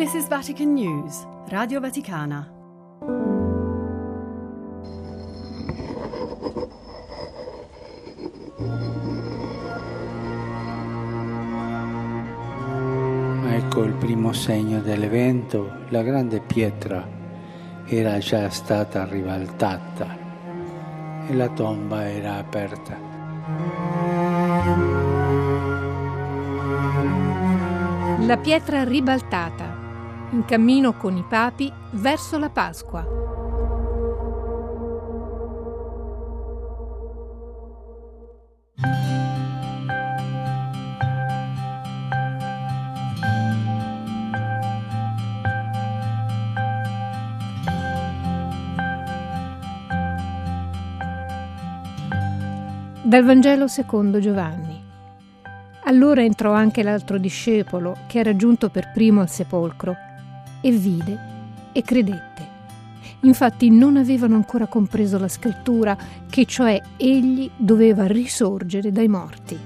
This is Vatican News, Radio Vaticana. Ecco il primo segno dell'evento, la grande pietra era già stata ribaltata e la tomba era aperta. La pietra ribaltata, in cammino con i papi verso la Pasqua. Dal Vangelo secondo Giovanni. Allora entrò anche l'altro discepolo, che era giunto per primo al sepolcro, e vide e credette. Infatti non avevano ancora compreso la scrittura, che cioè egli doveva risorgere dai morti.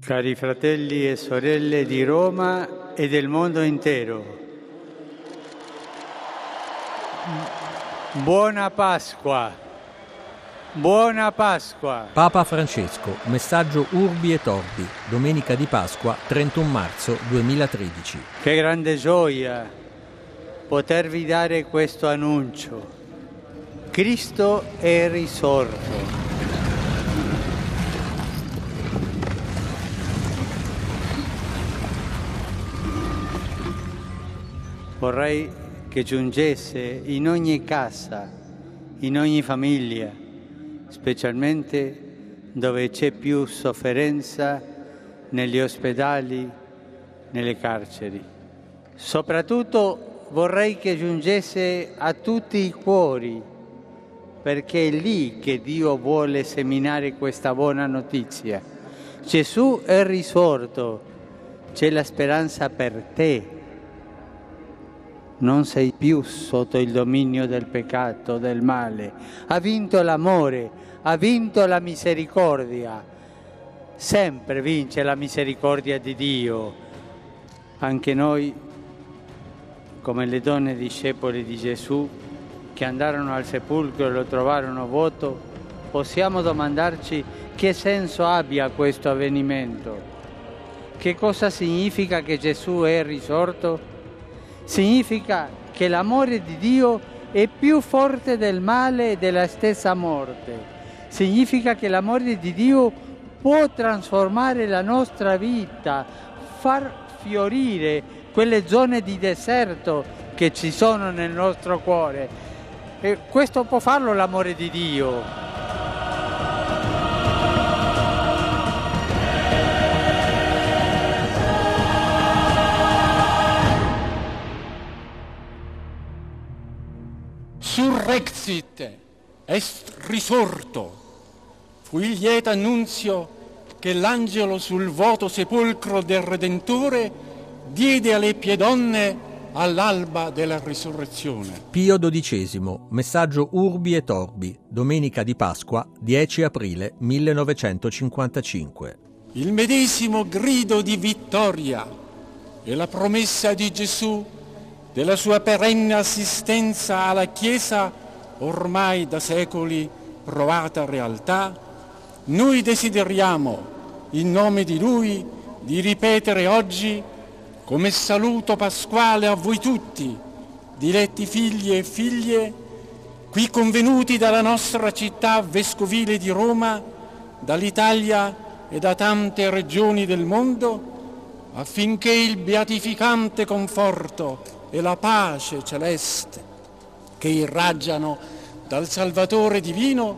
Cari fratelli e sorelle di Roma e del mondo intero, buona Pasqua, buona Pasqua. Papa Francesco, messaggio Urbi e Torbi, domenica di Pasqua 31 marzo 2013. Che grande gioia potervi dare questo annuncio. Cristo è risorto. Vorrei che giungesse in ogni casa, in ogni famiglia, specialmente dove c'è più sofferenza, negli ospedali, nelle carceri. Soprattutto vorrei che giungesse a tutti i cuori, perché è lì che Dio vuole seminare questa buona notizia. Gesù è risorto, c'è la speranza per te non sei più sotto il dominio del peccato, del male. Ha vinto l'amore, ha vinto la misericordia. Sempre vince la misericordia di Dio. Anche noi, come le donne discepoli di Gesù, che andarono al sepolcro e lo trovarono vuoto, possiamo domandarci che senso abbia questo avvenimento. Che cosa significa che Gesù è risorto? Significa che l'amore di Dio è più forte del male e della stessa morte. Significa che l'amore di Dio può trasformare la nostra vita, far fiorire quelle zone di deserto che ci sono nel nostro cuore. E questo può farlo l'amore di Dio. Surrexit est risorto. Fu il lieto annunzio che l'angelo sul vuoto sepolcro del Redentore diede alle piedonne all'alba della risurrezione. Pio XII, messaggio Urbi e Torbi, domenica di Pasqua, 10 aprile 1955. Il medesimo grido di vittoria e la promessa di Gesù della sua perenne assistenza alla Chiesa ormai da secoli provata realtà, noi desideriamo, in nome di Lui, di ripetere oggi come saluto pasquale a voi tutti, diletti figli e figlie, qui convenuti dalla nostra città vescovile di Roma, dall'Italia e da tante regioni del mondo, affinché il beatificante conforto e la pace celeste che irraggiano dal Salvatore divino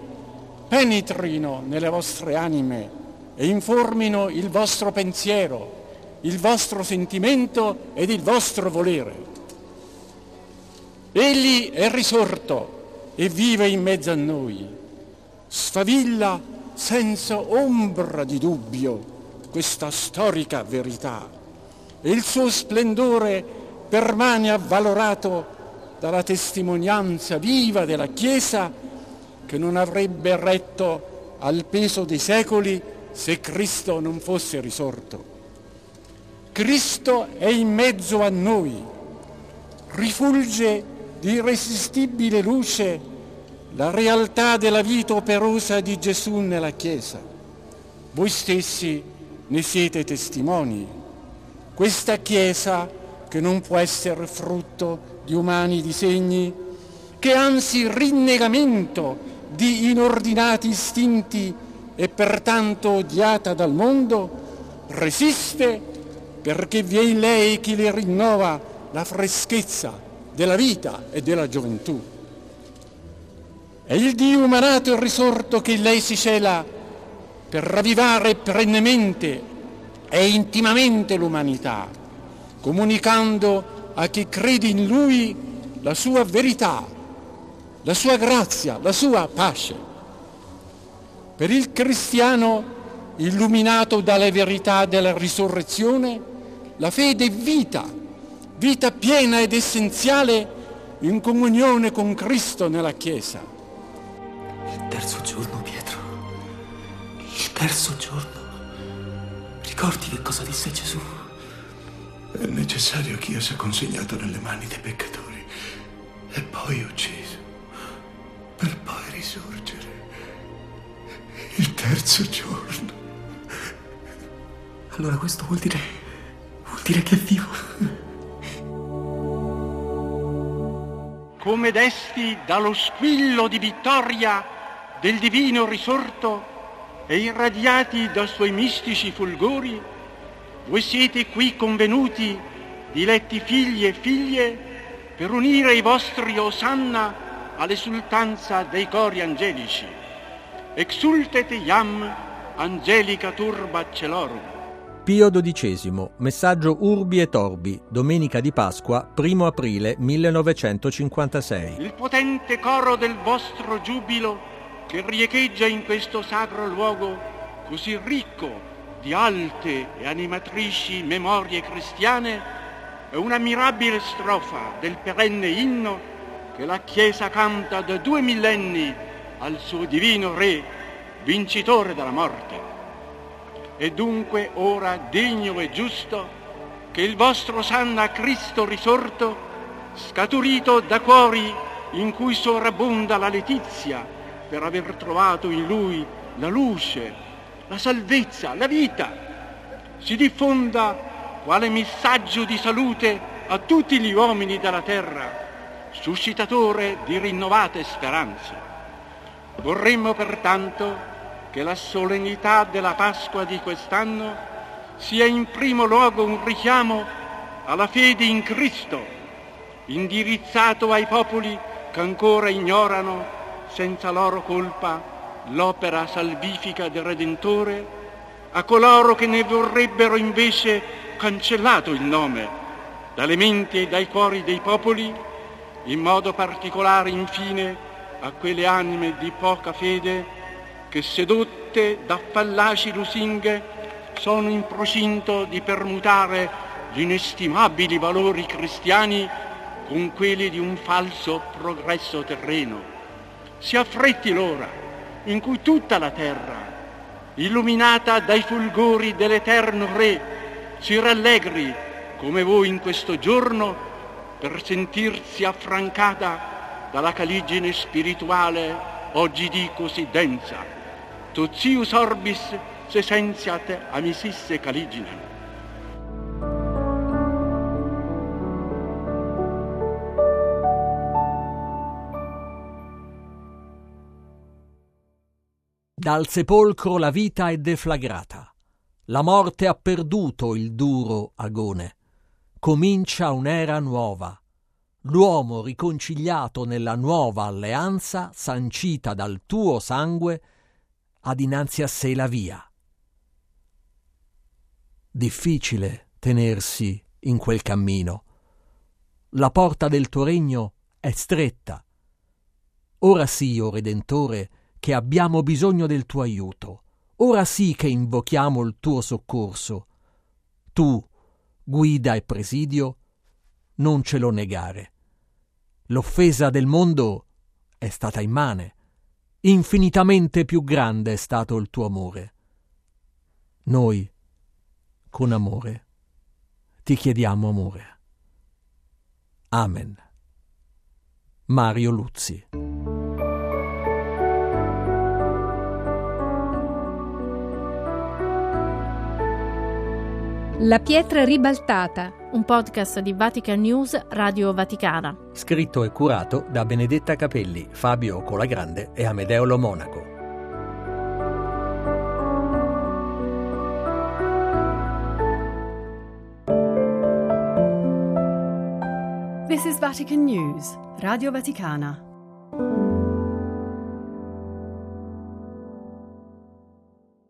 penetrino nelle vostre anime e informino il vostro pensiero, il vostro sentimento ed il vostro volere. Egli è risorto e vive in mezzo a noi. Sfavilla senza ombra di dubbio questa storica verità e il suo splendore permane avvalorato dalla testimonianza viva della Chiesa che non avrebbe retto al peso dei secoli se Cristo non fosse risorto. Cristo è in mezzo a noi, rifulge di irresistibile luce la realtà della vita operosa di Gesù nella Chiesa. Voi stessi ne siete testimoni. Questa Chiesa che non può essere frutto di umani disegni, che anzi rinnegamento di inordinati istinti e pertanto odiata dal mondo, resiste perché vi è in lei chi le rinnova la freschezza della vita e della gioventù. È il Dio umanato e risorto che in lei si cela per ravvivare perennemente e intimamente l'umanità, comunicando a chi crede in Lui la sua verità, la sua grazia, la sua pace. Per il cristiano illuminato dalle verità della risurrezione, la fede è vita, vita piena ed essenziale in comunione con Cristo nella Chiesa. Il terzo giorno, Pietro, il terzo giorno. Ricordi che cosa disse Gesù? È necessario che io sia consegnato nelle mani dei peccatori e poi ucciso per poi risorgere il terzo giorno. Allora questo vuol dire vuol dire che è vivo. Come desti dallo squillo di vittoria del divino risorto e irradiati dai suoi mistici fulgori, voi siete qui convenuti, diletti figli e figlie, per unire i vostri osanna all'esultanza dei cori angelici. Exultet iam angelica turba celorum. Pio XII, messaggio Urbi e Torbi, domenica di Pasqua, 1 aprile 1956. Il potente coro del vostro giubilo che riecheggia in questo sacro luogo così ricco di alte e animatrici memorie cristiane è una mirabile strofa del perenne inno che la Chiesa canta da due millenni al suo divino Re, vincitore della morte. È dunque ora degno e giusto che il vostro sanna Cristo risorto, scaturito da cuori in cui sovrabbonda la letizia per aver trovato in lui la luce, la salvezza, la vita, si diffonda quale messaggio di salute a tutti gli uomini della terra, suscitatore di rinnovate speranze. Vorremmo pertanto che la solennità della Pasqua di quest'anno sia in primo luogo un richiamo alla fede in Cristo, indirizzato ai popoli che ancora ignorano, senza loro colpa, l'opera salvifica del Redentore, a coloro che ne vorrebbero invece cancellato il nome dalle menti e dai cuori dei popoli, in modo particolare infine a quelle anime di poca fede che sedotte da fallaci lusinghe sono in procinto di permutare gli inestimabili valori cristiani con quelli di un falso progresso terreno. Si affretti l'ora in cui tutta la terra, illuminata dai fulgori dell'eterno Re, si rallegri come voi in questo giorno per sentirsi affrancata dalla caligine spirituale oggi di così densa. Tozius orbis se sensiat amisisse caliginem. Dal sepolcro la vita è deflagrata. La morte ha perduto il duro agone. Comincia un'era nuova. L'uomo riconciliato nella nuova alleanza, sancita dal tuo sangue, ha dinanzi a sé la via. Difficile tenersi in quel cammino. La porta del tuo regno è stretta. Ora sì, o Redentore, che abbiamo bisogno del tuo aiuto. Ora sì che invochiamo il tuo soccorso. Tu, guida e presidio, non ce lo negare. L'offesa del mondo è stata immane, infinitamente più grande è stato il tuo amore. Noi, con amore, ti chiediamo amore. Amen. Mario Luzzi La pietra ribaltata. Un podcast di Vatican News Radio Vaticana. Scritto e curato da Benedetta Capelli, Fabio Colagrande e Amedeo Lo Monaco. This is Vatican News, Radio Vaticana.